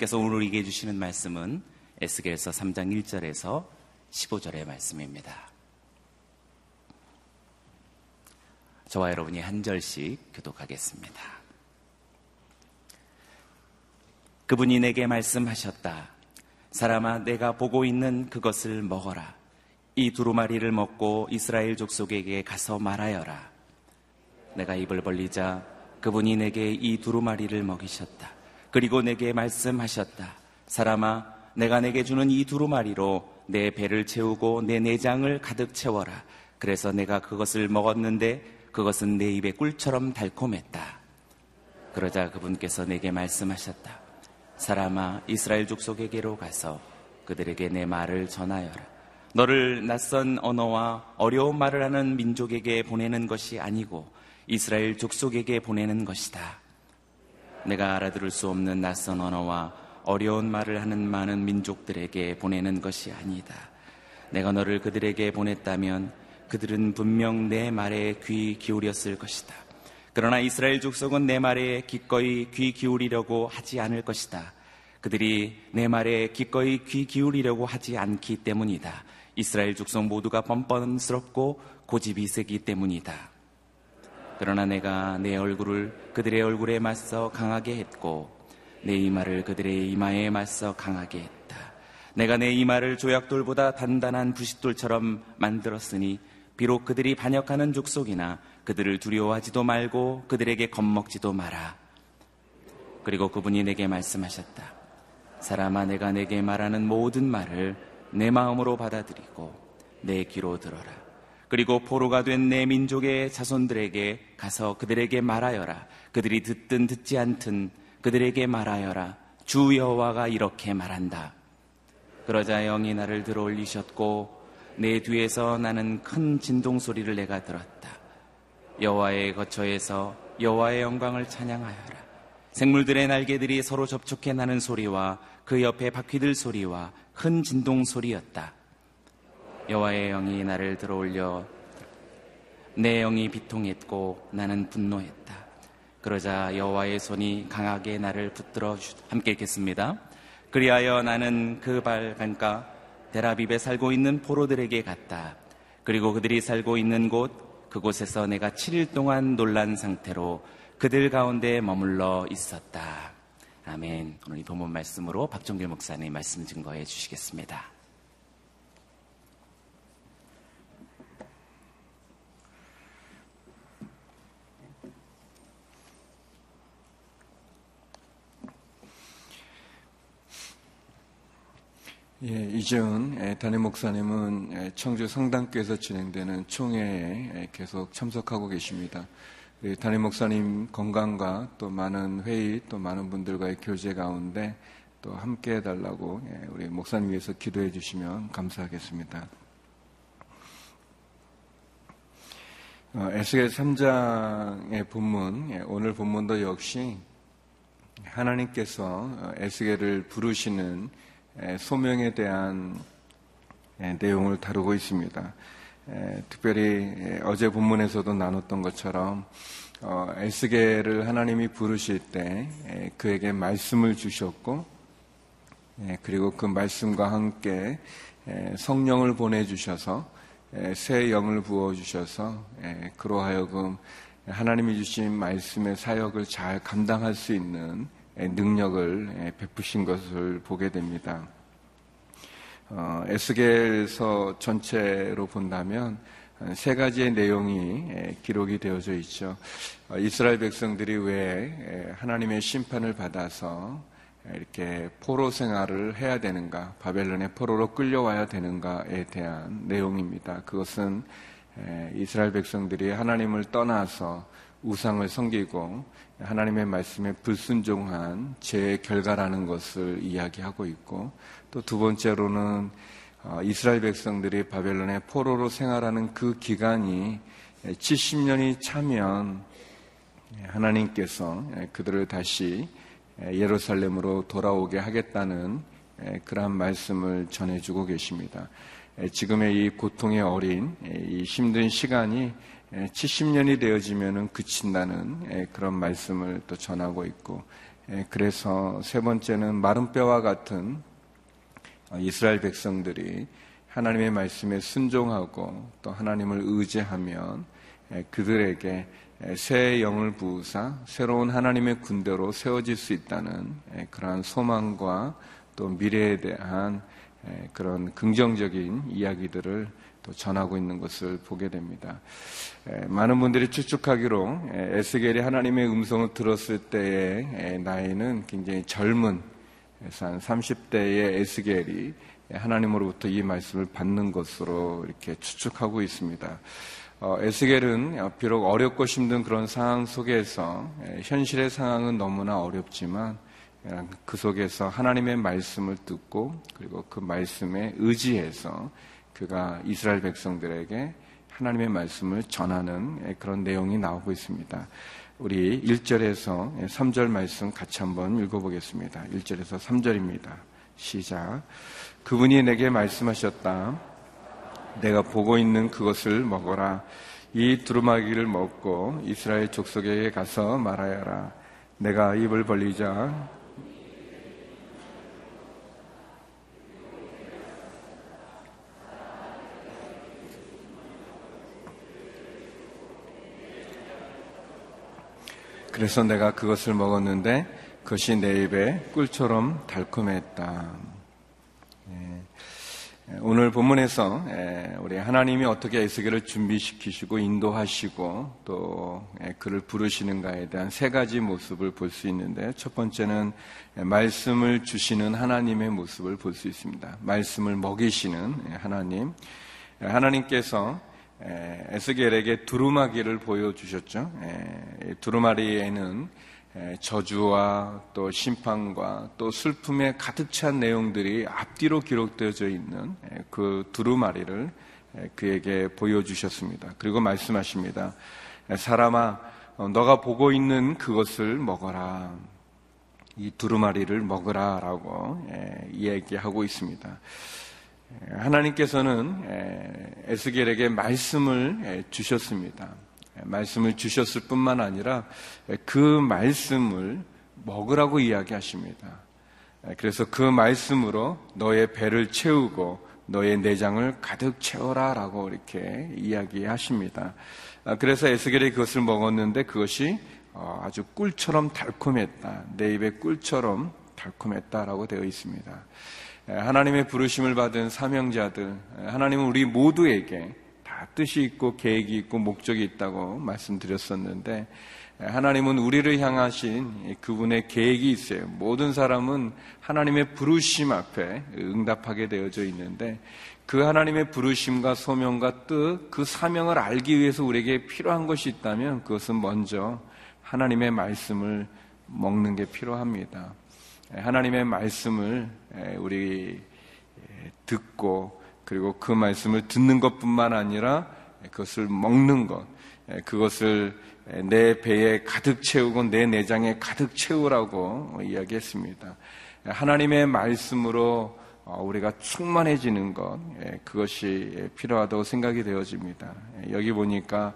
하나님께서 오늘 우리에게 해주시는 말씀은 에스겔서 3장 1절에서 15절의 말씀입니다. 저와 여러분이 한 절씩 교독하겠습니다. 그분이 내게 말씀하셨다. 사람아, 내가 보고 있는 그것을 먹어라. 이 두루마리를 먹고 이스라엘 족속에게 가서 말하여라. 내가 입을 벌리자 그분이 내게 이 두루마리를 먹이셨다. 그리고 내게 말씀하셨다. 사람아, 내가 내게 주는 이 두루마리로 내 배를 채우고 내 내장을 가득 채워라. 그래서 내가 그것을 먹었는데 그것은 내 입에 꿀처럼 달콤했다. 그러자 그분께서 내게 말씀하셨다. 사람아, 이스라엘 족속에게로 가서 그들에게 내 말을 전하여라. 너를 낯선 언어와 어려운 말을 하는 민족에게 보내는 것이 아니고 이스라엘 족속에게 보내는 것이다. 내가 알아들을 수 없는 낯선 언어와 어려운 말을 하는 많은 민족들에게 보내는 것이 아니다. 내가 너를 그들에게 보냈다면 그들은 분명 내 말에 귀 기울였을 것이다. 그러나 이스라엘 족속은 내 말에 기꺼이 귀 기울이려고 하지 않을 것이다. 그들이 내 말에 기꺼이 귀 기울이려고 하지 않기 때문이다. 이스라엘 족속 모두가 뻔뻔스럽고 고집이 세기 때문이다. 그러나 내가 내 얼굴을 그들의 얼굴에 맞서 강하게 했고 내 이마를 그들의 이마에 맞서 강하게 했다. 내가 내 이마를 조약돌보다 단단한 부싯돌처럼 만들었으니 비록 그들이 반역하는 족속이나 그들을 두려워하지도 말고 그들에게 겁먹지도 마라. 그리고 그분이 내게 말씀하셨다. 사람아 내가 내게 말하는 모든 말을 내 마음으로 받아들이고 내 귀로 들어라. 그리고 포로가 된 내 민족의 자손들에게 가서 그들에게 말하여라. 그들이 듣든 듣지 않든 그들에게 말하여라. 주 여호와가 이렇게 말한다. 그러자 영이 나를 들어 올리셨고 내 뒤에서 나는 큰 진동 소리를 내가 들었다. 여호와의 거처에서 여호와의 영광을 찬양하여라. 생물들의 날개들이 서로 접촉해 나는 소리와 그 옆에 바퀴들 소리와 큰 진동 소리였다. 여호와의 영이 나를 들어올려 내 영이 비통했고 나는 분노했다. 그러자 여호와의 손이 강하게 나를 붙들어 주 함께 읽겠습니다. 그리하여 나는 그 발간가 데라빕에 살고 있는 포로들에게 갔다. 그리고 그들이 살고 있는 곳 그곳에서 내가 7일 동안 놀란 상태로 그들 가운데 머물러 있었다. 아멘. 오늘 이 본문 말씀으로 박종길 목사님 말씀 증거해 주시겠습니다. 예, 이재은 담임 목사님은 청주 성당교에서 진행되는 총회에 계속 참석하고 계십니다. 담임 목사님 건강과 또 많은 회의 또 많은 분들과의 교제 가운데 또 함께 해달라고 예, 우리 목사님 위해서 기도해 주시면 감사하겠습니다. 어, 에스겔 3장의 본문, 예, 오늘 본문도 역시 하나님께서 어, 에스겔을 부르시는 소명에 대한 내용을 다루고 있습니다. 특별히 어제 본문에서도 나눴던 것처럼 어, 에스겔을 하나님이 부르실 때 그에게 말씀을 주셨고 그리고 그 말씀과 함께 성령을 보내주셔서 새 영을 부어주셔서 그로 하여금 하나님이 주신 말씀의 사역을 잘 감당할 수 있는 능력을 베푸신 것을 보게 됩니다. 어, 에스겔서 전체로 본다면 세 가지의 내용이 기록이 되어져 있죠. 어, 이스라엘 백성들이 왜 하나님의 심판을 받아서 이렇게 포로 생활을 해야 되는가, 바벨론의 포로로 끌려와야 되는가에 대한 내용입니다. 그것은 이스라엘 백성들이 하나님을 떠나서 우상을 섬기고 하나님의 말씀에 불순종한 죄의 결과라는 것을 이야기하고 있고 또 두 번째로는 어, 이스라엘 백성들이 바벨론의 포로로 생활하는 그 기간이 70년이 차면 하나님께서 그들을 다시 예루살렘으로 돌아오게 하겠다는 그러한 말씀을 전해주고 계십니다. 지금의 이 고통의 어린 이 힘든 시간이 70년이 되어지면 그친다는 그런 말씀을 또 전하고 있고 그래서 세 번째는 마른 뼈와 같은 이스라엘 백성들이 하나님의 말씀에 순종하고 또 하나님을 의지하면 그들에게 새 영을 부으사 새로운 하나님의 군대로 세워질 수 있다는 그러한 소망과 또 미래에 대한 그런 긍정적인 이야기들을 또 전하고 있는 것을 보게 됩니다. 많은 분들이 추측하기로 에스겔이 하나님의 음성을 들었을 때의 나이는 굉장히 젊은 그래서 한 30대의 에스겔이 하나님으로부터 이 말씀을 받는 것으로 이렇게 추측하고 있습니다. 어, 에스겔은 비록 어렵고 힘든 그런 상황 속에서 현실의 상황은 너무나 어렵지만 그 속에서 하나님의 말씀을 듣고 그리고 그 말씀에 의지해서 그가 이스라엘 백성들에게 하나님의 말씀을 전하는 그런 내용이 나오고 있습니다. 우리 1절에서 3절 말씀 같이 한번 읽어보겠습니다. 1절에서 3절입니다. 시작. 그분이 내게 말씀하셨다. 내가 보고 있는 그것을 먹어라. 이 두루마기를 먹고 이스라엘 족속에게 가서 말하여라. 내가 입을 벌리자 그래서 내가 그것을 먹었는데 그것이 내 입에 꿀처럼 달콤했다. 예. 오늘 본문에서 예, 우리 하나님이 어떻게 에스겔을 준비시키시고 인도하시고 또 예, 그를 부르시는가에 대한 세 가지 모습을 볼 수 있는데 첫 번째는 말씀을 주시는 하나님의 모습을 볼 수 있습니다. 말씀을 먹이시는 하나님. 하나님께서 에스겔에게 두루마기를 보여주셨죠. 두루마리에는 저주와 또 심판과 또 슬픔에 가득 찬 내용들이 앞뒤로 기록되어져 있는 그 두루마리를 그에게 보여주셨습니다. 그리고 말씀하십니다. 사람아, 어, 너가 보고 있는 그것을 먹어라. 이 두루마리를 먹으라 라고 이야기하고 있습니다. 하나님께서는 에스겔에게 말씀을 주셨습니다. 말씀을 주셨을 뿐만 아니라 그 말씀을 먹으라고 이야기하십니다. 그래서 그 말씀으로 너의 배를 채우고 너의 내장을 가득 채워라 라고 이렇게 이야기하십니다. 그래서 에스겔이 그것을 먹었는데 그것이 어, 아주 꿀처럼 달콤했다. 내 입에 꿀처럼 달콤했다라고 되어 있습니다. 하나님의 부르심을 받은 사명자들, 하나님은 우리 모두에게 다 뜻이 있고 계획이 있고 목적이 있다고 말씀드렸었는데, 하나님은 우리를 향하신 그분의 계획이 있어요. 모든 사람은 하나님의 부르심 앞에 응답하게 되어져 있는데, 그 하나님의 부르심과 소명과 뜻, 그 사명을 알기 위해서 우리에게 필요한 것이 있다면 그것은 먼저 하나님의 말씀을 먹는 게 필요합니다. 하나님의 말씀을 우리 듣고 그리고 그 말씀을 듣는 것뿐만 아니라 그것을 먹는 것, 그것을 내 배에 가득 채우고 내 내장에 가득 채우라고 이야기했습니다. 하나님의 말씀으로 어, 우리가 충만해지는 것, 그것이 필요하다고 생각이 되어집니다. 여기 보니까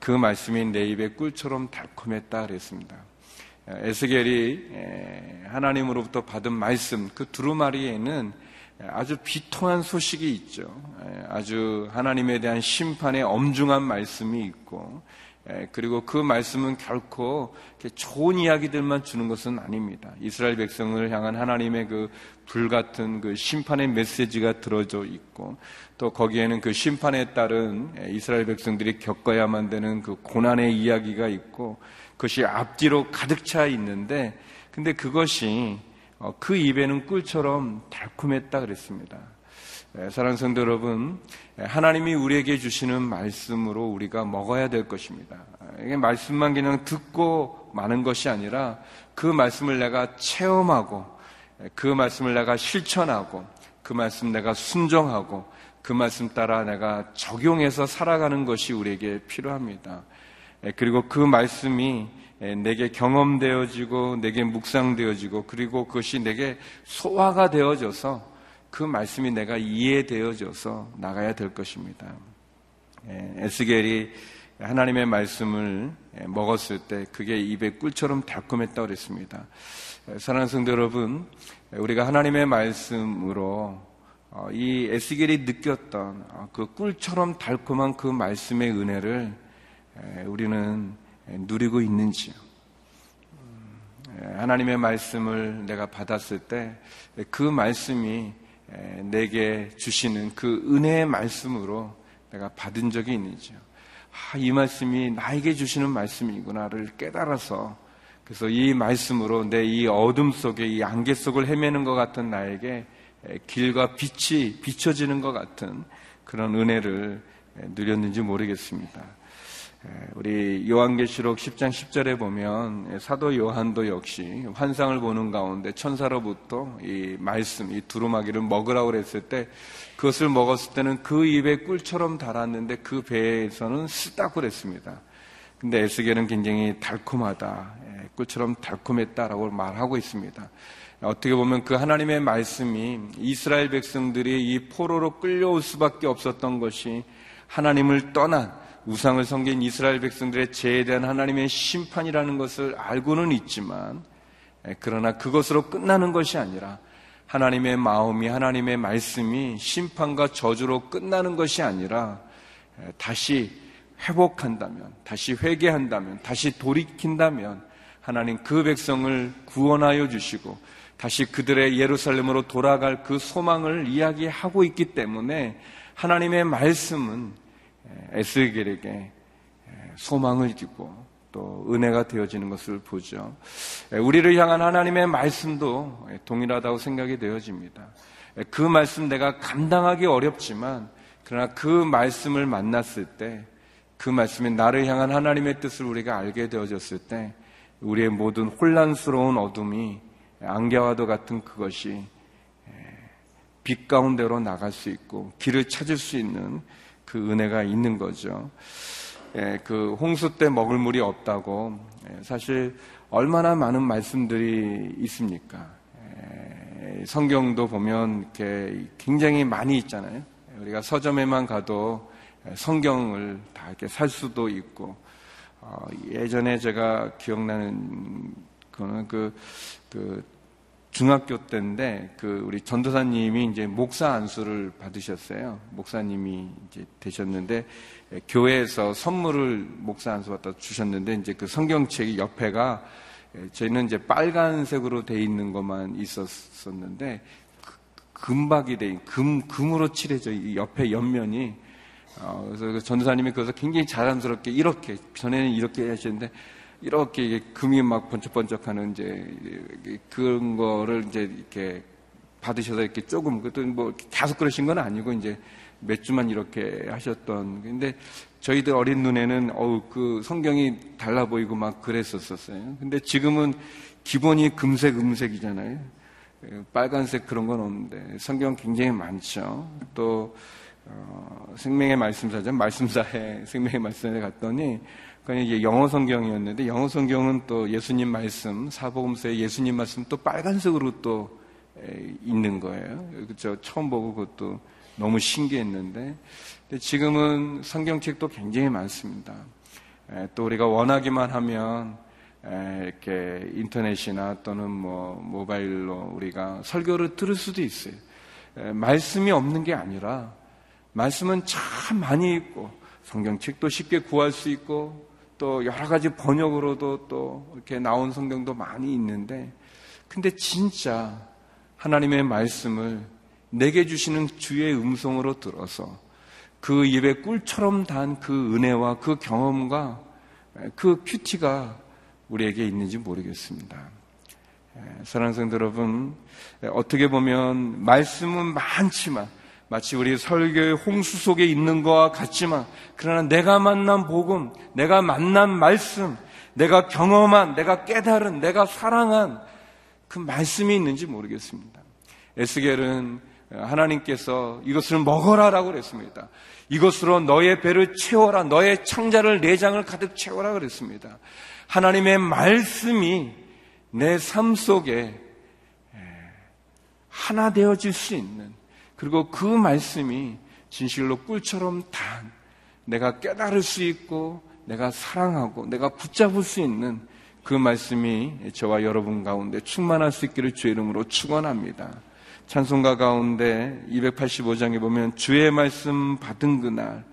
그 말씀이 내 입에 꿀처럼 달콤했다 그랬습니다. 에스겔이 하나님으로부터 받은 말씀 그 두루마리에는 아주 비통한 소식이 있죠. 아주 하나님에 대한 심판의 엄중한 말씀이 있고 그리고 그 말씀은 결코 좋은 이야기들만 주는 것은 아닙니다. 이스라엘 백성을 향한 하나님의 그 불같은 그 심판의 메시지가 들어져 있고 또 거기에는 그 심판에 따른 이스라엘 백성들이 겪어야만 되는 그 고난의 이야기가 있고 그것이 앞뒤로 가득 차 있는데 근데 그것이 어, 그 입에는 꿀처럼 달콤했다 그랬습니다. 예, 사랑하는 성도 여러분, 예, 하나님이 우리에게 주시는 말씀으로 우리가 먹어야 될 것입니다. 이게 말씀만 그냥 듣고 마는 것이 아니라 그 말씀을 내가 체험하고 예, 그 말씀을 내가 실천하고 그 말씀 내가 순종하고 그 말씀 따라 내가 적용해서 살아가는 것이 우리에게 필요합니다. 그리고 그 말씀이 내게 경험되어지고 내게 묵상되어지고 그리고 그것이 내게 소화가 되어져서 그 말씀이 내가 이해되어져서 나가야 될 것입니다. 에스겔이 하나님의 말씀을 먹었을 때 그게 입에 꿀처럼 달콤했다고 그랬습니다. 사랑하는 성도 여러분, 우리가 하나님의 말씀으로 어, 이 에스겔이 느꼈던 어, 그 꿀처럼 달콤한 그 말씀의 은혜를 우리는 누리고 있는지요. 음, 하나님의 말씀을 내가 받았을 때 그 말씀이 내게 주시는 그 은혜의 말씀으로 내가 받은 적이 있는지요. 아, 이 말씀이 나에게 주시는 말씀이구나를 깨달아서 그래서 이 말씀으로 내 이 어둠 속에 이 안개 속을 헤매는 것 같은 나에게 길과 빛이 비춰지는 것 같은 그런 은혜를 누렸는지 모르겠습니다. 우리 요한계시록 10장 10절에 보면 사도 요한도 역시 환상을 보는 가운데 천사로부터 이 말씀, 이 두루마기를 먹으라고 그랬을 때 그것을 먹었을 때는 그 입에 꿀처럼 달았는데 그 배에서는 쓰다고 그랬습니다. 근데 에스겔은 굉장히 달콤하다. 예, 꿀처럼 달콤했다라고 말하고 있습니다. 어떻게 보면 그 하나님의 말씀이 이스라엘 백성들이 이 포로로 끌려올 수밖에 없었던 것이 하나님을 떠난 우상을 섬긴 이스라엘 백성들의 죄에 대한 하나님의 심판이라는 것을 알고는 있지만 예, 그러나 그것으로 끝나는 것이 아니라 하나님의 마음이 하나님의 말씀이 심판과 저주로 끝나는 것이 아니라 예, 다시 회복한다면 다시 회개한다면 다시 돌이킨다면 하나님 그 백성을 구원하여 주시고 다시 그들의 예루살렘으로 돌아갈 그 소망을 이야기하고 있기 때문에 하나님의 말씀은 에스겔에게 소망을 주고 또 은혜가 되어지는 것을 보죠. 우리를 향한 하나님의 말씀도 동일하다고 생각이 되어집니다. 그 말씀 내가 감당하기 어렵지만 그러나 그 말씀을 만났을 때 그 말씀이 나를 향한 하나님의 뜻을 우리가 알게 되어졌을 때 우리의 모든 혼란스러운 어둠이 안개와도 같은 그것이 빛 가운데로 나갈 수 있고 길을 찾을 수 있는 그 은혜가 있는 거죠. 예, 그 홍수 때 먹을 물이 없다고 예, 사실 얼마나 많은 말씀들이 있습니까? 예, 성경도 보면 이렇게 굉장히 많이 있잖아요. 우리가 서점에만 가도 성경을 다 이렇게 살 수도 있고 어, 예전에 제가 기억나는 거는 그, 그 중학교 때인데 그 우리 전도사님이 이제 목사 안수를 받으셨어요. 목사님이 이제 되셨는데 예, 교회에서 선물을 목사 안수 받아 주셨는데 이제 그 성경책이 옆에가 예, 저희는 이제 빨간색으로 돼 있는 것만 있었었는데 그, 금박이 돼 금 금으로 칠해져 이 옆에 옆면이 어, 그래서 그 전도사님이 그래서 굉장히 자랑스럽게 이렇게 전에는 이렇게 하시는데 이렇게 금이 막 번쩍번쩍하는 이제 그런 거를 이제 이렇게 받으셔서 이렇게 조금 그것도 뭐 계속 그러신 건 아니고 이제 몇 주만 이렇게 하셨던 근데 저희들 어린 눈에는 어우 그 성경이 달라 보이고 막 그랬었었어요. 근데 지금은 기본이 금색 음색이잖아요. 빨간색 그런 건 없는데 성경 굉장히 많죠. 또 어, 생명의 말씀사전 말씀사에 생명의 말씀에 갔더니 그냥 이제 영어 성경이었는데 영어 성경은 또 예수님 말씀 사복음서에 예수님 말씀 또 빨간색으로 또 있는 거예요. 그렇죠. 처음 보고 그것도 너무 신기했는데 지금은 성경책도 굉장히 많습니다. 또 우리가 원하기만 하면 이렇게 인터넷이나 또는 뭐 모바일로 우리가 설교를 들을 수도 있어요. 말씀이 없는 게 아니라 말씀은 참 많이 있고 성경책도 쉽게 구할 수 있고 또 여러 가지 번역으로도 또 이렇게 나온 성경도 많이 있는데, 근데 진짜 하나님의 말씀을 내게 주시는 주의 음성으로 들어서 그 입에 꿀처럼 단 그 은혜와 그 경험과 그 큐티가 우리에게 있는지 모르겠습니다. 사랑하는 성도 여러분, 어떻게 보면 말씀은 많지만 마치 우리 설교의 홍수 속에 있는 것과 같지만 그러나 내가 만난 복음, 내가 만난 말씀, 내가 경험한, 내가 깨달은, 내가 사랑한 그 말씀이 있는지 모르겠습니다. 에스겔은 하나님께서 이것을 먹어라라고 그랬습니다. 이것으로 너의 배를 채워라, 너의 창자를 내장을 가득 채워라 그랬습니다. 하나님의 말씀이 내 삶 속에 하나 되어질 수 있는 그리고 그 말씀이 진실로 꿀처럼 단 내가 깨달을 수 있고 내가 사랑하고 내가 붙잡을 수 있는 그 말씀이 저와 여러분 가운데 충만할 수 있기를 주의 이름으로 축원합니다. 찬송가 가운데 285장에 보면 주의 말씀 받은 그날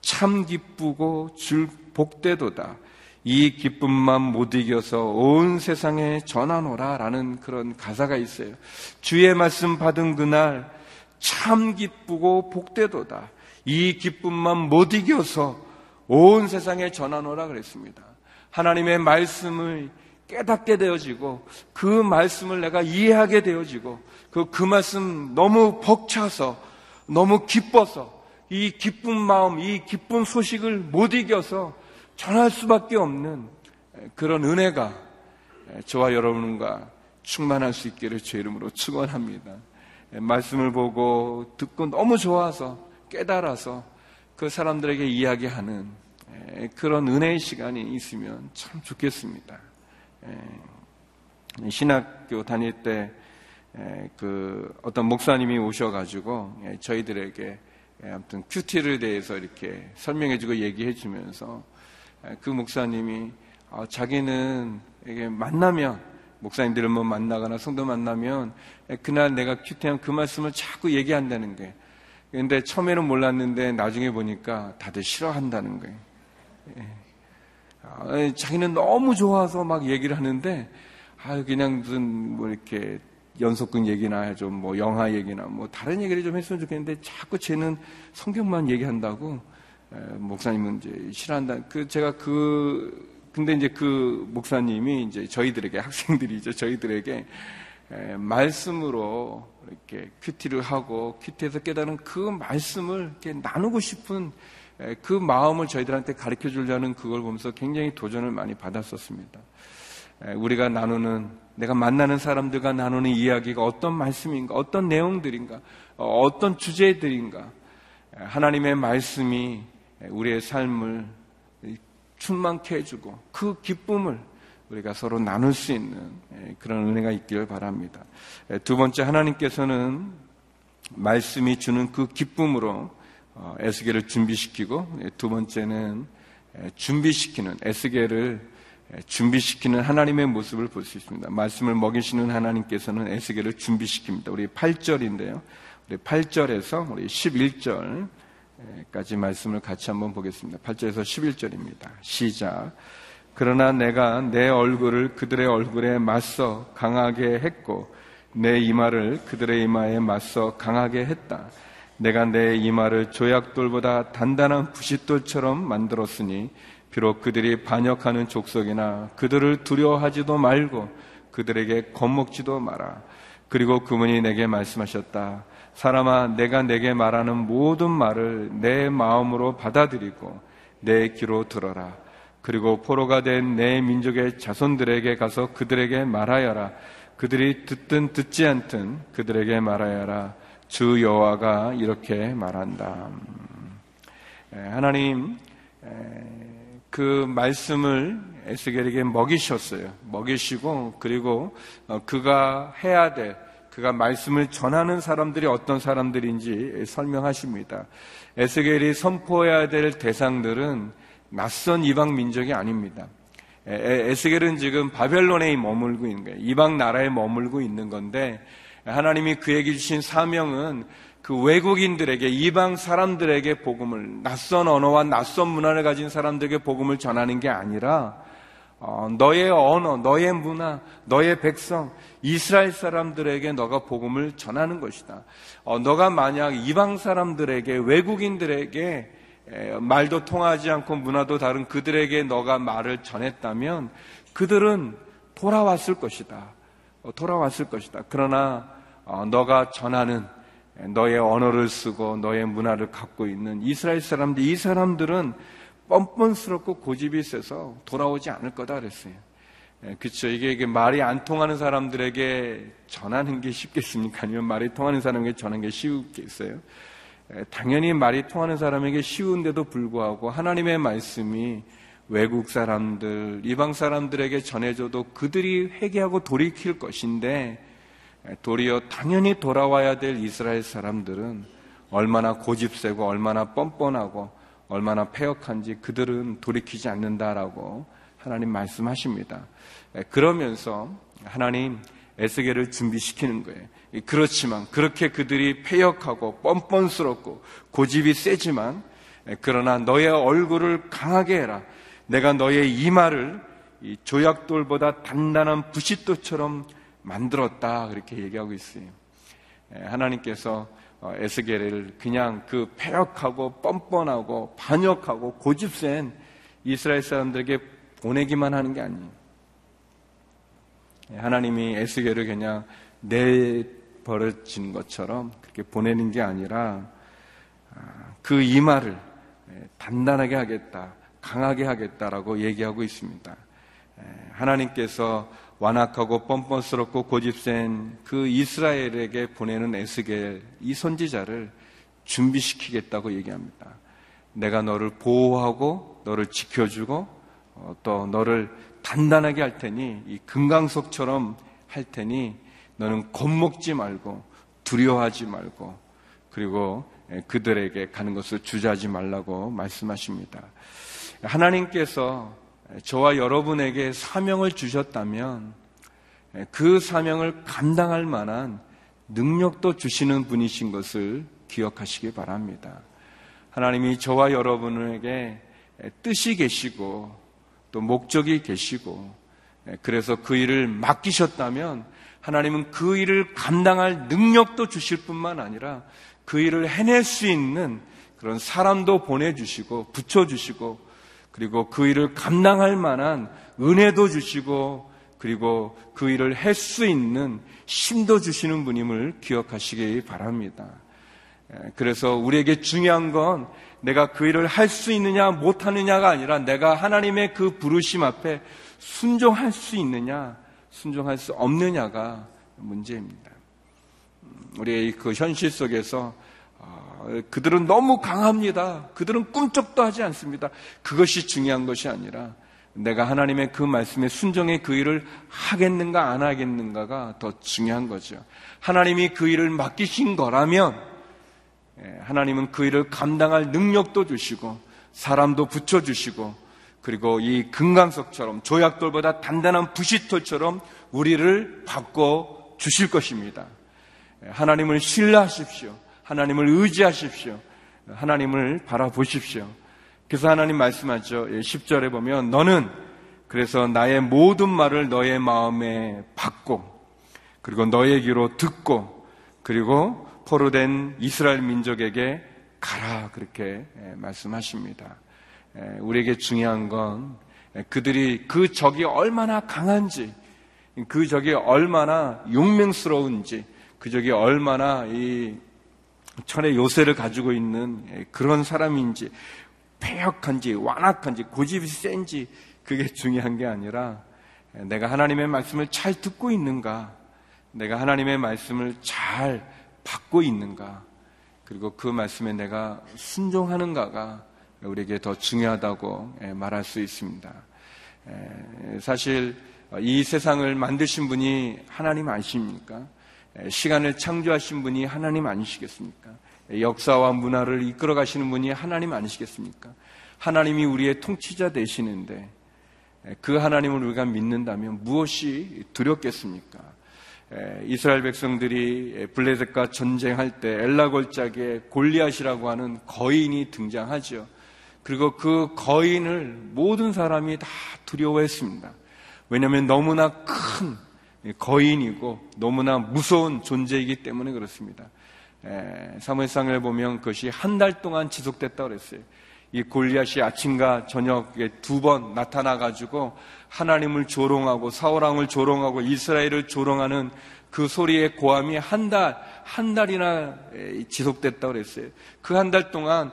참 기쁘고 줄 복되도다. 이 기쁨만 못 이겨서 온 세상에 전하노라 라는 그런 가사가 있어요. 주의 말씀 받은 그날 참 기쁘고 복되도다. 이 기쁨만 못 이겨서 온 세상에 전하노라 그랬습니다. 하나님의 말씀을 깨닫게 되어지고 그 말씀을 내가 이해하게 되어지고 그, 그 말씀 너무 벅차서 너무 기뻐서 이 기쁜 마음, 이 기쁜 소식을 못 이겨서 전할 수밖에 없는 그런 은혜가 저와 여러분과 충만할 수 있기를 주 이름으로 축원합니다. 말씀을 보고 듣고 너무 좋아서 깨달아서 그 사람들에게 이야기하는 그런 은혜의 시간이 있으면 참 좋겠습니다. 신학교 다닐 때 그 어떤 목사님이 오셔가지고 저희들에게 아무튼 큐티를 대해서 이렇게 설명해주고 얘기해주면서 그 목사님이 어, 자기는 이게 만나면 목사님들을 뭐 만나거나 성도 만나면 그날 내가 큐티한 그 말씀을 자꾸 얘기한다는 거예요. 근데 처음에는 몰랐는데 나중에 보니까 다들 싫어한다는 거예요. 예. 아, 자기는 너무 좋아서 막 얘기를 하는데 아 그냥 무슨 뭐 이렇게 연속극 얘기나 좀 뭐 영화 얘기나 뭐 다른 얘기를 좀 했으면 좋겠는데 자꾸 쟤는 성경만 얘기한다고 목사님은 이제 싫어한다. 그 제가 그 근데 이제 그 목사님이 이제 저희들에게 학생들이죠. 저희들에게 말씀으로 이렇게 큐티를 하고 큐티에서 깨달은 그 말씀을 이렇게 나누고 싶은 그 마음을 저희들한테 가르쳐 주려는 그걸 보면서 굉장히 도전을 많이 받았었습니다. 우리가 나누는 내가 만나는 사람들과 나누는 이야기가 어떤 말씀인가, 어떤 내용들인가, 어, 어떤 주제들인가, 하나님의 말씀이 우리의 삶을 충만케 해주고 그 기쁨을 우리가 서로 나눌 수 있는 그런 은혜가 있기를 바랍니다. 두 번째 하나님께서는 말씀이 주는 그 기쁨으로 어, 에스겔을 준비시키고 두 번째는 준비시키는 에스겔을 준비시키는 하나님의 모습을 볼 수 있습니다. 말씀을 먹이시는 하나님께서는 에스겔을 준비시킵니다. 우리 8절인데요. 우리 8절에서 우리 11절 까지 말씀을 같이 한번 보겠습니다. 8절에서 11절입니다. 시작. 그러나 내가 내 얼굴을 그들의 얼굴에 맞서 강하게 했고 내 이마를 그들의 이마에 맞서 강하게 했다. 내가 내 이마를 조약돌보다 단단한 부싯돌처럼 만들었으니 비록 그들이 반역하는 족속이나 그들을 두려워하지도 말고 그들에게 겁먹지도 마라. 그리고 그분이 내게 말씀하셨다. 사람아, 내가 내게 말하는 모든 말을 내 마음으로 받아들이고 내 귀로 들어라. 그리고 포로가 된 내 민족의 자손들에게 가서 그들에게 말하여라. 그들이 듣든 듣지 않든 그들에게 말하여라. 주 여호와가 이렇게 말한다. 하나님 그 말씀을 에스겔에게 먹이셨어요. 먹이시고 그리고 어, 그가 해야 될 그가 말씀을 전하는 사람들이 어떤 사람들인지 설명하십니다. 에스겔이 선포해야 될 대상들은 낯선 이방 민족이 아닙니다. 에스겔은 지금 바벨론에 머물고 있는 거예요. 이방 나라에 머물고 있는 건데 하나님이 그에게 주신 사명은 그 외국인들에게 이방 사람들에게 복음을 낯선 언어와 낯선 문화를 가진 사람들에게 복음을 전하는 게 아니라 어, 너의 언어, 너의 문화, 너의 백성, 이스라엘 사람들에게 너가 복음을 전하는 것이다. 어, 너가 만약 이방 사람들에게 외국인들에게 에, 말도 통하지 않고 문화도 다른 그들에게 너가 말을 전했다면 그들은 돌아왔을 것이다. 어, 돌아왔을 것이다. 그러나 어, 너가 전하는 너의 언어를 쓰고 너의 문화를 갖고 있는 이스라엘 사람들, 이 사람들은 뻔뻔스럽고 고집이 세서 돌아오지 않을 거다 그랬어요. 예, 그쵸. 이게, 이게 말이 안 통하는 사람들에게 전하는 게 쉽겠습니까? 아니면 말이 통하는 사람에게 전하는 게 쉬우겠어요? 예, 당연히 말이 통하는 사람에게 쉬운데도 불구하고 하나님의 말씀이 외국 사람들, 이방 사람들에게 전해줘도 그들이 회개하고 돌이킬 것인데 도리어 당연히 돌아와야 될 이스라엘 사람들은 얼마나 고집세고 얼마나 뻔뻔하고 얼마나 패역한지 그들은 돌이키지 않는다라고 하나님 말씀하십니다. 그러면서 하나님 에스겔을 준비시키는 거예요. 그렇지만 그렇게 그들이 패역하고 뻔뻔스럽고 고집이 세지만 그러나 너의 얼굴을 강하게 해라. 내가 너의 이마를 조약돌보다 단단한 부싯돌처럼 만들었다. 그렇게 얘기하고 있어요. 하나님께서 어, 에스겔을 그냥 그 패역하고 뻔뻔하고 반역하고 고집센 이스라엘 사람들에게 보내기만 하는 게 아니에요. 하나님이 에스겔을 그냥 내버려진 것처럼 그렇게 보내는 게 아니라 아, 그 이마를 단단하게 하겠다, 강하게 하겠다라고 얘기하고 있습니다. 하나님께서 완악하고 뻔뻔스럽고 고집센 그 이스라엘에게 보내는 에스겔 이 선지자를 준비시키겠다고 얘기합니다. 내가 너를 보호하고 너를 지켜주고 어, 또 너를 단단하게 할 테니 이 금강석처럼 할 테니 너는 겁먹지 말고 두려워하지 말고 그리고 그들에게 가는 것을 주저하지 말라고 말씀하십니다. 하나님께서 저와 여러분에게 사명을 주셨다면 그 사명을 감당할 만한 능력도 주시는 분이신 것을 기억하시기 바랍니다. 하나님이 저와 여러분에게 뜻이 계시고 또 목적이 계시고 그래서 그 일을 맡기셨다면 하나님은 그 일을 감당할 능력도 주실 뿐만 아니라 그 일을 해낼 수 있는 그런 사람도 보내주시고 붙여주시고 그리고 그 일을 감당할 만한 은혜도 주시고 그리고 그 일을 할 수 있는 힘도 주시는 분임을 기억하시기 바랍니다. 그래서 우리에게 중요한 건 내가 그 일을 할 수 있느냐 못하느냐가 아니라 내가 하나님의 그 부르심 앞에 순종할 수 있느냐 순종할 수 없느냐가 문제입니다. 우리의 그 현실 속에서 그들은 너무 강합니다. 그들은 꿈쩍도 하지 않습니다. 그것이 중요한 것이 아니라 내가 하나님의 그 말씀에 순종의 그 일을 하겠는가 안 하겠는가가 더 중요한 거죠. 하나님이 그 일을 맡기신 거라면 예, 하나님은 그 일을 감당할 능력도 주시고 사람도 붙여 주시고 그리고 이 금강석처럼 조약돌보다 단단한 부시톨처럼 우리를 바꿔 주실 것입니다. 예, 하나님을 신뢰하십시오. 하나님을 의지하십시오. 하나님을 바라보십시오. 그래서 하나님 말씀하죠. 10절에 예, 보면 너는 그래서 나의 모든 말을 너의 마음에 받고 그리고 너의 귀로 듣고 그리고 포로된 이스라엘 민족에게 가라 그렇게 예, 말씀하십니다. 예, 우리에게 중요한 건 그들이 그 적이 얼마나 강한지 그 적이 얼마나 용맹스러운지 그 적이 얼마나 이 천의 요새를 가지고 있는 예, 그런 사람인지 폐역한지 완악한지 고집이 센지 그게 중요한 게 아니라 예, 내가 하나님의 말씀을 잘 듣고 있는가 내가 하나님의 말씀을 잘 받고 있는가 그리고 그 말씀에 내가 순종하는가가 우리에게 더 중요하다고 예, 말할 수 있습니다. 사실 이 세상을 만드신 분이 하나님 아십니까? 시간을 창조하신 분이 하나님 아니시겠습니까? 역사와 문화를 이끌어 가시는 분이 하나님 아니시겠습니까? 하나님이 우리의 통치자 되시는데 그 하나님을 우리가 믿는다면 무엇이 두렵겠습니까? 이스라엘 백성들이 블레셋과 전쟁할 때 엘라 골짜기에 골리앗이라고 하는 거인이 등장하죠. 그리고 그 거인을 모든 사람이 다 두려워했습니다. 왜냐하면 너무나 큰 거인이고 너무나 무서운 존재이기 때문에 그렇습니다. 사무엘상을 보면 그것이 한 달 동안 지속됐다고 그랬어요. 이 골리앗이 아침과 저녁에 두 번 나타나 가지고 하나님을 조롱하고 사울왕을 조롱하고 이스라엘을 조롱하는 그 소리의 고함이 한 달, 한 달이나 지속됐다고 그랬어요. 그 한 달 동안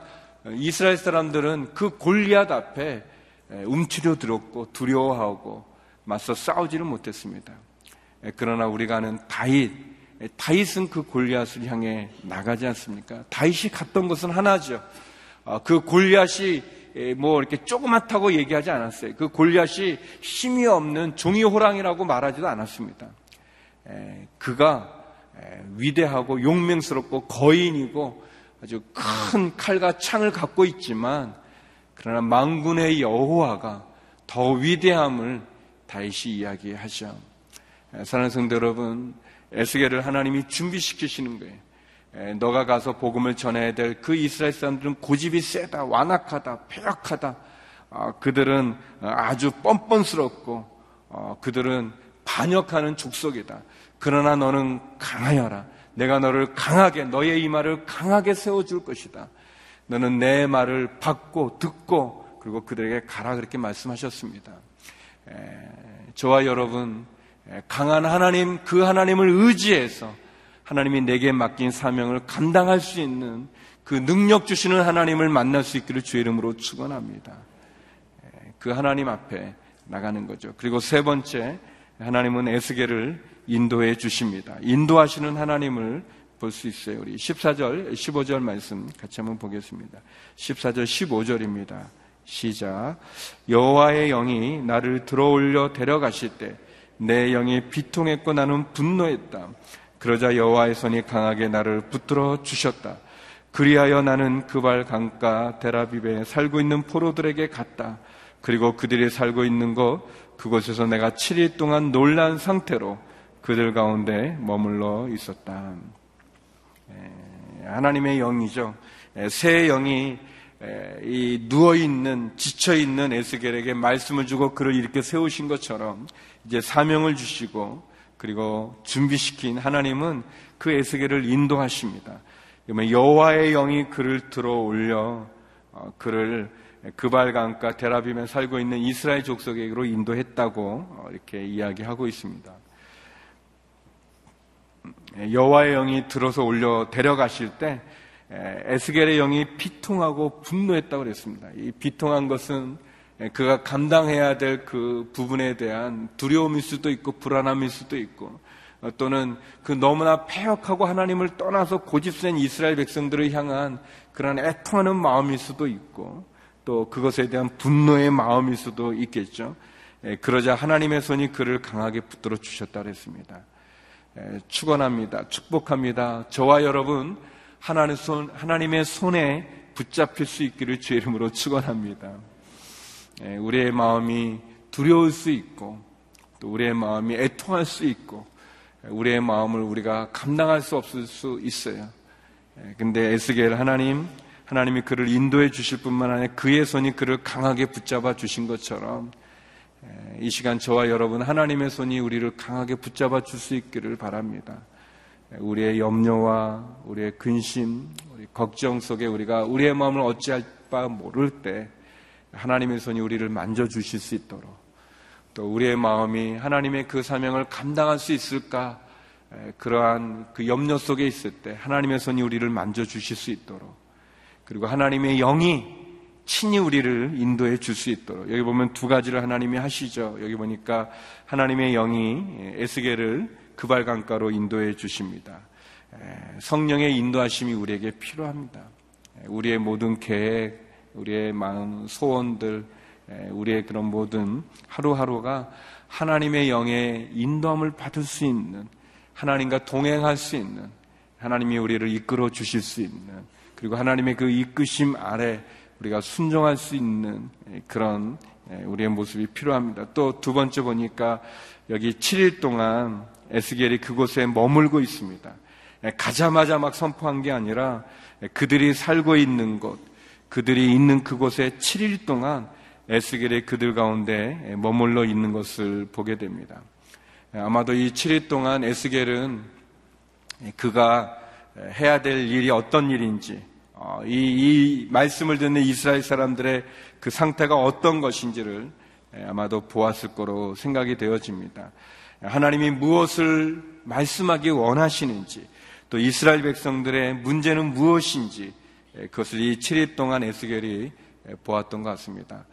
이스라엘 사람들은 그 골리앗 앞에 움츠려 들었고 두려워하고 맞서 싸우지를 못했습니다. 그러나 우리가 아는 다윗, 다윗은 그 골리앗을 향해 나가지 않습니까? 다윗이 갔던 것은 하나죠. 아, 그 골리앗이 뭐 이렇게 조그맣다고 얘기하지 않았어요. 그 골리앗이 힘이 없는 종이 호랑이라고 말하지도 않았습니다. 그가 위대하고 용맹스럽고 거인이고 아주 큰 칼과 창을 갖고 있지만 그러나 망군의 여호와가 더 위대함을 다시 이야기하죠. 사랑하는 성도 여러분, 에스겔을 하나님이 준비시키시는 거예요. 너가 가서 복음을 전해야 될 그 이스라엘 사람들은 고집이 세다, 완악하다, 폐역하다. 어, 그들은 아주 뻔뻔스럽고 어, 그들은 반역하는 족속이다. 그러나 너는 강하여라. 내가 너를 강하게 너의 이 말을 강하게 세워줄 것이다. 너는 내 말을 받고 듣고 그리고 그들에게 가라 그렇게 말씀하셨습니다. 에, 저와 여러분 강한 하나님 그 하나님을 의지해서 하나님이 내게 맡긴 사명을 감당할 수 있는 그 능력 주시는 하나님을 만날 수 있기를 주의 이름으로 축원합니다. 그 하나님 앞에 나가는 거죠. 그리고 세 번째 하나님은 에스겔을 인도해 주십니다. 인도하시는 하나님을 볼 수 있어요. 우리 14절, 15절 말씀 같이 한번 보겠습니다. 14절, 15절입니다. 시작. 여호와의 영이 나를 들어올려 데려가실 때 내 영이 비통했고 나는 분노했다. 그러자 여호와의 손이 강하게 나를 붙들어 주셨다. 그리하여 나는 그발 강가 데라비베에 살고 있는 포로들에게 갔다. 그리고 그들이 살고 있는 곳 그곳에서 내가 7일 동안 놀란 상태로 그들 가운데 머물러 있었다. 하나님의 영이죠. 새 영이 이 누워 있는 지쳐 있는 에스겔에게 말씀을 주고 그를 이렇게 세우신 것처럼 이제 사명을 주시고 그리고 준비시킨 하나님은 그 에스겔을 인도하십니다. 여호와의 영이 그를 들어 올려 어, 그를 그발강가 데라빔에 살고 있는 이스라엘 족속에게로 인도했다고 어, 이렇게 이야기하고 있습니다. 여호와의 영이 들어서 올려 데려가실 때 에스겔의 영이 비통하고 분노했다고 그랬습니다. 이 비통한 것은 그가 감당해야 될 그 부분에 대한 두려움일 수도 있고 불안함일 수도 있고 어, 또는 그 너무나 폐역하고 하나님을 떠나서 고집센 이스라엘 백성들을 향한 그런 애통하는 마음일 수도 있고 또 그것에 대한 분노의 마음일 수도 있겠죠. 그러자 하나님의 손이 그를 강하게 붙들어 주셨다 그랬습니다. 축원합니다. 축복합니다. 저와 여러분 하나님 손, 하나님의 손에 붙잡힐 수 있기를 주의 이름으로 축원합니다. 우리의 마음이 두려울 수 있고 또 우리의 마음이 애통할 수 있고 우리의 마음을 우리가 감당할 수 없을 수 있어요. 근데 에스겔 하나님 하나님이 그를 인도해 주실 뿐만 아니라 그의 손이 그를 강하게 붙잡아 주신 것처럼 이 시간 저와 여러분 하나님의 손이 우리를 강하게 붙잡아 줄 수 있기를 바랍니다. 우리의 염려와 우리의 근심, 우리 걱정 속에 우리가 우리의 마음을 어찌할 바 모를 때 하나님의 손이 우리를 만져 주실 수 있도록 또 우리의 마음이 하나님의 그 사명을 감당할 수 있을까 그러한 그 염려 속에 있을 때 하나님의 손이 우리를 만져 주실 수 있도록 그리고 하나님의 영이 친히 우리를 인도해 줄 수 있도록 여기 보면 두 가지를 하나님이 하시죠. 여기 보니까 하나님의 영이 에스겔을 그발강가로 인도해 주십니다. 성령의 인도하심이 우리에게 필요합니다. 우리의 모든 계획, 우리의 마음, 소원들, 우리의 그런 모든 하루하루가 하나님의 영의 인도함을 받을 수 있는 하나님과 동행할 수 있는 하나님이 우리를 이끌어 주실 수 있는 그리고 하나님의 그 이끄심 아래 우리가 순종할 수 있는 그런 우리의 모습이 필요합니다. 또 두 번째 보니까 여기 7일 동안 에스겔이 그곳에 머물고 있습니다. 가자마자 막 선포한 게 아니라 그들이 살고 있는 곳, 그들이 있는 그곳에 7일 동안 에스겔이 그들 가운데 머물러 있는 것을 보게 됩니다. 아마도 이 7일 동안 에스겔은 그가 해야 될 일이 어떤 일인지, 어, 이, 이 말씀을 듣는 이스라엘 사람들의 그 상태가 어떤 것인지를 아마도 보았을 거로 생각이 되어집니다. 하나님이 무엇을 말씀하기 원하시는지, 또 이스라엘 백성들의 문제는 무엇인지, 그것을 이 7일 동안 에스겔이 보았던 것 같습니다.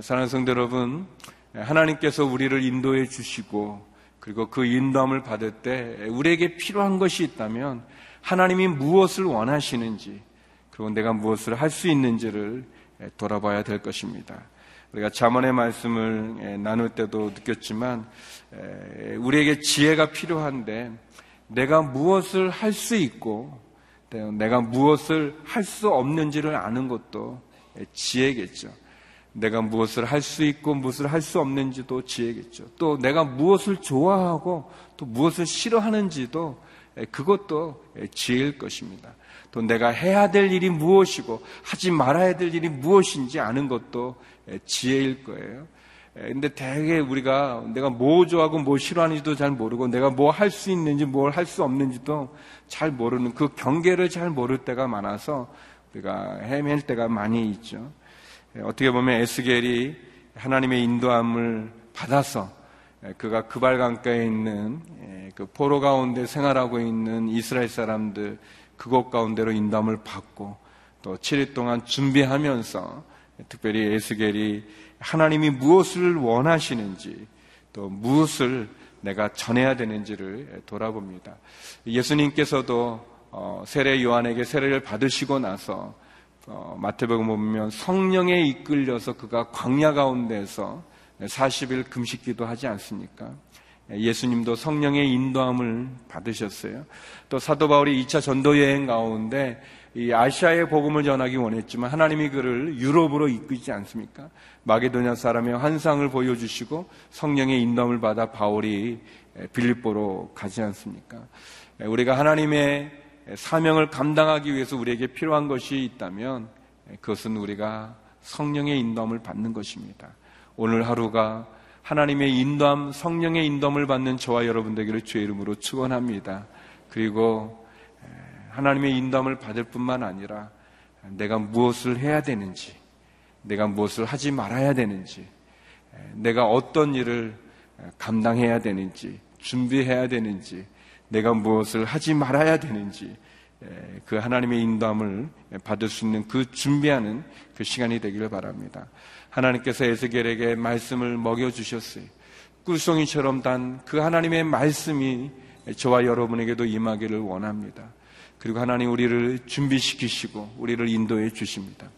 사랑하는 성도 여러분, 하나님께서 우리를 인도해 주시고, 그리고 그 인도함을 받을 때 우리에게 필요한 것이 있다면 하나님이 무엇을 원하시는지, 그리고 내가 무엇을 할 수 있는지를 돌아봐야 될 것입니다. 우리가 자문의 말씀을 나눌 때도 느꼈지만 우리에게 지혜가 필요한데 내가 무엇을 할 수 있고 내가 무엇을 할 수 없는지를 아는 것도 지혜겠죠. 내가 무엇을 할 수 있고 무엇을 할 수 없는지도 지혜겠죠. 또 내가 무엇을 좋아하고 또 무엇을 싫어하는지도 그것도 지혜일 것입니다. 또 내가 해야 될 일이 무엇이고 하지 말아야 될 일이 무엇인지 아는 것도 지혜일 거예요. 근데 대개 우리가 내가 뭐 좋아하고 뭐 싫어하는지도 잘 모르고 내가 뭐 할 수 있는지 뭘 할 수 없는지도 잘 모르는 그 경계를 잘 모를 때가 많아서 우리가 헤맬 때가 많이 있죠. 어떻게 보면 에스겔이 하나님의 인도함을 받아서 그가 그발 강가에 있는 그 포로 가운데 생활하고 있는 이스라엘 사람들 그곳 가운데로 인도함을 받고 또 7일 동안 준비하면서 특별히 에스겔이 하나님이 무엇을 원하시는지 또 무엇을 내가 전해야 되는지를 돌아봅니다. 예수님께서도 어, 세례 요한에게 세례를 받으시고 나서 어, 마태복음 보면 성령에 이끌려서 그가 광야 가운데서 40일 금식기도 하지 않습니까? 예수님도 성령의 인도함을 받으셨어요. 또 사도 바울이 2차 전도 여행 가운데 이 아시아의 복음을 전하기 원했지만 하나님이 그를 유럽으로 이끄지 않습니까? 마게도냐 사람의 환상을 보여주시고 성령의 인도함을 받아 바울이 빌립보로 가지 않습니까? 우리가 하나님의 사명을 감당하기 위해서 우리에게 필요한 것이 있다면 그것은 우리가 성령의 인도함을 받는 것입니다. 오늘 하루가 하나님의 인도함, 성령의 인도함을 받는 저와 여러분 되기를 주의 이름으로 축원합니다. 그리고 하나님의 인도함을 받을 뿐만 아니라 내가 무엇을 해야 되는지, 내가 무엇을 하지 말아야 되는지, 내가 어떤 일을 감당해야 되는지, 준비해야 되는지, 내가 무엇을 하지 말아야 되는지, 그 하나님의 인도함을 받을 수 있는 그 준비하는 그 시간이 되기를 바랍니다. 하나님께서 에스겔에게 말씀을 먹여주셨어요. 꿀송이처럼 단 그 하나님의 말씀이 저와 여러분에게도 임하기를 원합니다. 그리고 하나님 우리를 준비시키시고 우리를 인도해 주십니다.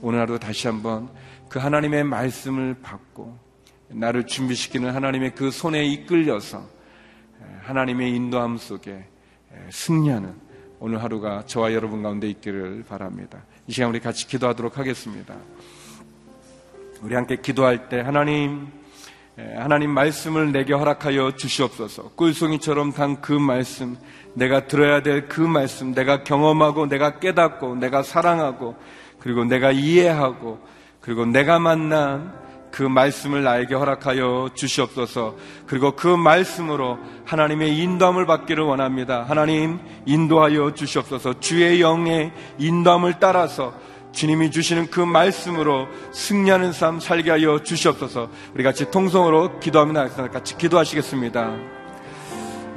오늘 하루 다시 한번 그 하나님의 말씀을 받고 나를 준비시키는 하나님의 그 손에 이끌려서 하나님의 인도함 속에 승리하는 오늘 하루가 저와 여러분 가운데 있기를 바랍니다. 이 시간 우리 같이 기도하도록 하겠습니다. 우리 함께 기도할 때 하나님 하나님 말씀을 내게 허락하여 주시옵소서. 꿀송이처럼 단 그 말씀, 내가 들어야 될 그 말씀, 내가 경험하고, 내가 깨닫고, 내가 사랑하고, 그리고 내가 이해하고, 그리고 내가 만난 그 말씀을 나에게 허락하여 주시옵소서. 그리고 그 말씀으로 하나님의 인도함을 받기를 원합니다. 하나님 인도하여 주시옵소서. 주의 영의 인도함을 따라서 주님이 주시는 그 말씀으로 승리하는 삶 살게 하여 주시옵소서. 우리 같이 통성으로 기도하면 같이 기도하시겠습니다.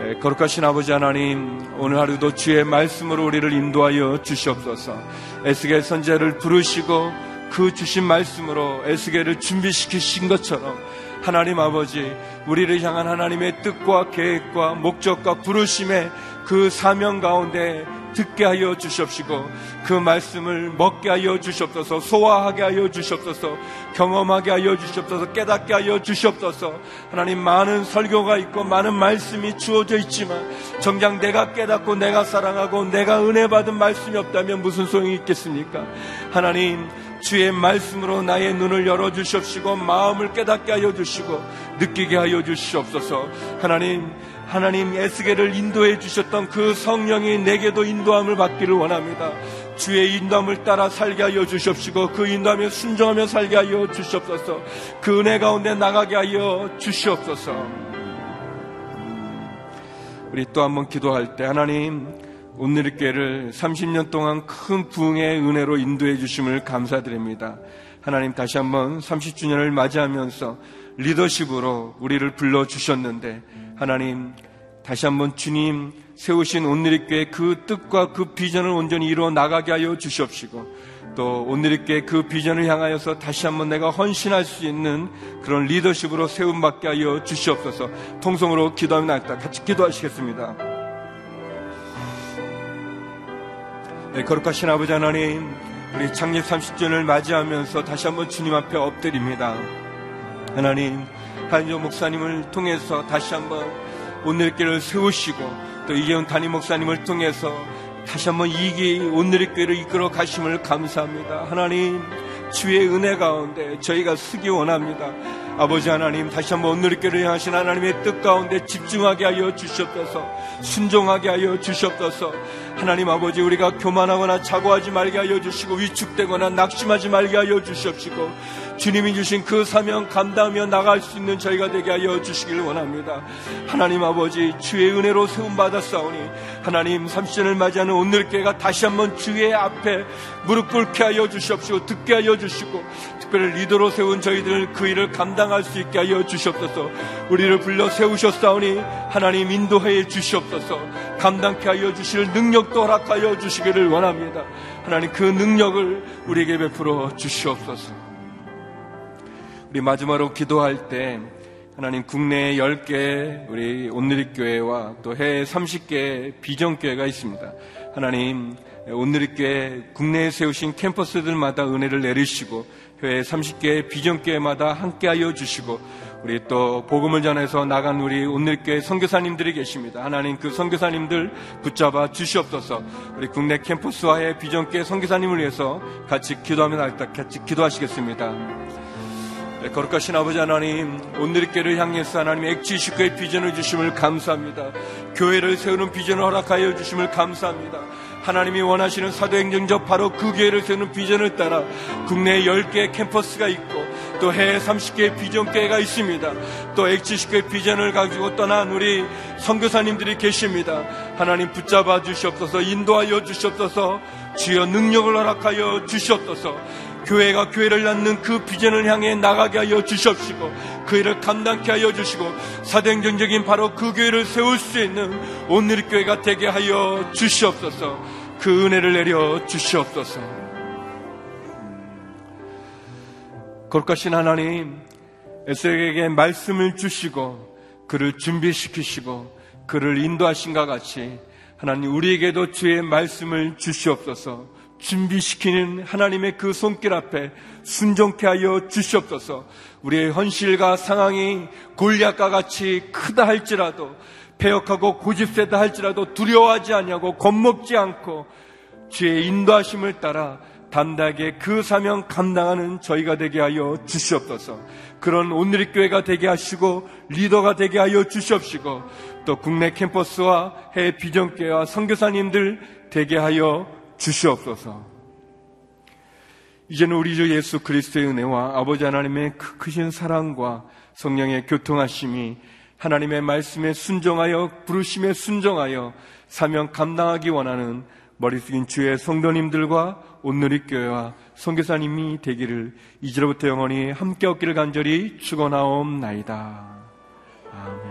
예, 거룩하신 아버지 하나님, 오늘 하루도 주의 말씀으로 우리를 인도하여 주시옵소서. 에스겔 선제를 부르시고 그 주신 말씀으로 에스겔을 준비시키신 것처럼 하나님 아버지, 우리를 향한 하나님의 뜻과 계획과 목적과 부르심의 그 사명 가운데 듣게 하여 주시옵시고 그 말씀을 먹게 하여 주시옵소서 소화하게 하여 주시옵소서 경험하게 하여 주시옵소서 깨닫게 하여 주시옵소서. 하나님 많은 설교가 있고 많은 말씀이 주어져 있지만 정작 내가 깨닫고 내가 사랑하고 내가 은혜 받은 말씀이 없다면 무슨 소용이 있겠습니까? 하나님 주의 말씀으로 나의 눈을 열어 주시옵시고 마음을 깨닫게 하여 주시고 느끼게 하여 주시옵소서. 하나님 하나님 에스겔을 인도해 주셨던 그 성령이 내게도 인도함을 받기를 원합니다. 주의 인도함을 따라 살게 하여 주시옵시고 그 인도함에 순종하며 살게 하여 주시옵소서. 그 은혜 가운데 나가게 하여 주시옵소서. 우리 또 한번 기도할 때 하나님 오늘 교회를 30년 동안 큰 부흥의 은혜로 인도해 주심을 감사드립니다. 하나님 다시 한번 30주년을 맞이하면서 리더십으로 우리를 불러 주셨는데 하나님 다시 한번 주님 세우신 온누리교회 그 뜻과 그 비전을 온전히 이루어 나가게 하여 주시옵시고 또 온누리교회 그 비전을 향하여서 다시 한번 내가 헌신할 수 있는 그런 리더십으로 세움받게 하여 주시옵소서 통성으로 기도하며 나다 같이 기도하시겠습니다. 네, 거룩하신 아버지 하나님 우리 창립 30주년을 맞이하면서 다시 한번 주님 앞에 엎드립니다. 하나님 한조 목사님을 통해서 다시 한번 오늘교회를 세우시고 또 이재훈 담임 목사님을 통해서 다시 한번 이기 오늘의 교회를 이끌어 가심을 감사합니다. 하나님 주의 은혜 가운데 저희가 쓰기 원합니다. 아버지 하나님 다시 한번 오늘교를 향하신 하나님의 뜻 가운데 집중하게 하여 주시옵소서 순종하게 하여 주시옵소서 하나님 아버지 우리가 교만하거나 자고하지 말게 하여 주시고 위축되거나 낙심하지 말게 하여 주시옵시고 주님이 주신 그 사명 감당하며 나갈 수 있는 저희가 되게 하여 주시길 원합니다. 하나님 아버지 주의 은혜로 세움 받았사오니 하나님 30년을 맞이하는 오늘교회가 다시 한번 주의 앞에 무릎 꿇게 하여 주시옵시고 듣게 하여 주시고 특별히 리더로 세운 저희들 그 일을 감당할 수 있게 하여 주시옵소서. 우리를 불러 세우셨사오니 하나님 인도해 주시옵소서. 감당케 하여 주실 능력도 허락하여 주시기를 원합니다. 하나님 그 능력을 우리에게 베풀어 주시옵소서 우리 마지막으로 기도할 때 하나님 국내에 10개 우리 온누리교회와 또 해외 30개 비전교회가 있습니다. 하나님 온누리교회 국내에 세우신 캠퍼스들마다 은혜를 내리시고 교회 30개 비전교회마다 함께하여 주시고 우리 또 복음을 전해서 나간 우리 오늘교회 선교사님들이 계십니다. 하나님 그 선교사님들 붙잡아 주시옵소서. 우리 국내 캠퍼스와의 비전교회 선교사님을 위해서 같이 기도하면 같이 기도하시겠습니다. 네, 거룩하신 아버지 하나님, 오늘교회를 향해서 하나님 액지식구의 비전을 주심을 감사합니다. 교회를 세우는 비전을 허락하여 주심을 감사합니다. 하나님이 원하시는 사도행정적 바로 그 교회를 세우는 비전을 따라 국내 10개의 캠퍼스가 있고 또 해외 30개의 비전교회가 있습니다. 또 X10개의 비전을 가지고 떠난 우리 선교사님들이 계십니다. 하나님 붙잡아 주시옵소서 인도하여 주시옵소서 주여 능력을 허락하여 주시옵소서 교회가 교회를 낳는 그 비전을 향해 나가게 하여 주시옵시고 그 일을 감당케 하여 주시고 사도행전적인 바로 그 교회를 세울 수 있는 오늘의 교회가 되게 하여 주시옵소서. 그 은혜를 내려 주시옵소서. 거룩하신 하나님 에스에게 말씀을 주시고 그를 준비시키시고 그를 인도하신 것 같이 하나님 우리에게도 주의 말씀을 주시옵소서 준비시키는 하나님의 그 손길 앞에 순종케 하여 주시옵소서. 우리의 현실과 상황이 골리앗과 같이 크다 할지라도 폐역하고 고집세다 할지라도 두려워하지 않냐고 겁먹지 않고 주의 인도하심을 따라 담대하게 그 사명 감당하는 저희가 되게 하여 주시옵소서. 그런 오늘의 교회가 되게 하시고 리더가 되게 하여 주시옵시고 또 국내 캠퍼스와 해외 비전교회와 선교사님들 되게 하여 주시옵소서. 이제는 우리 주 예수 그리스도의 은혜와 아버지 하나님의 크신 사랑과 성령의 교통하심이 하나님의 말씀에 순종하여 부르심에 순종하여 사명 감당하기 원하는 머리 숙인 주의 성도님들과 온누리 교회와 성교사님이 되기를 이제로부터 영원히 함께 얻기를 간절히 축원하옵나이다. 아멘.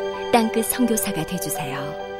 땅끝 성교사가 되주세요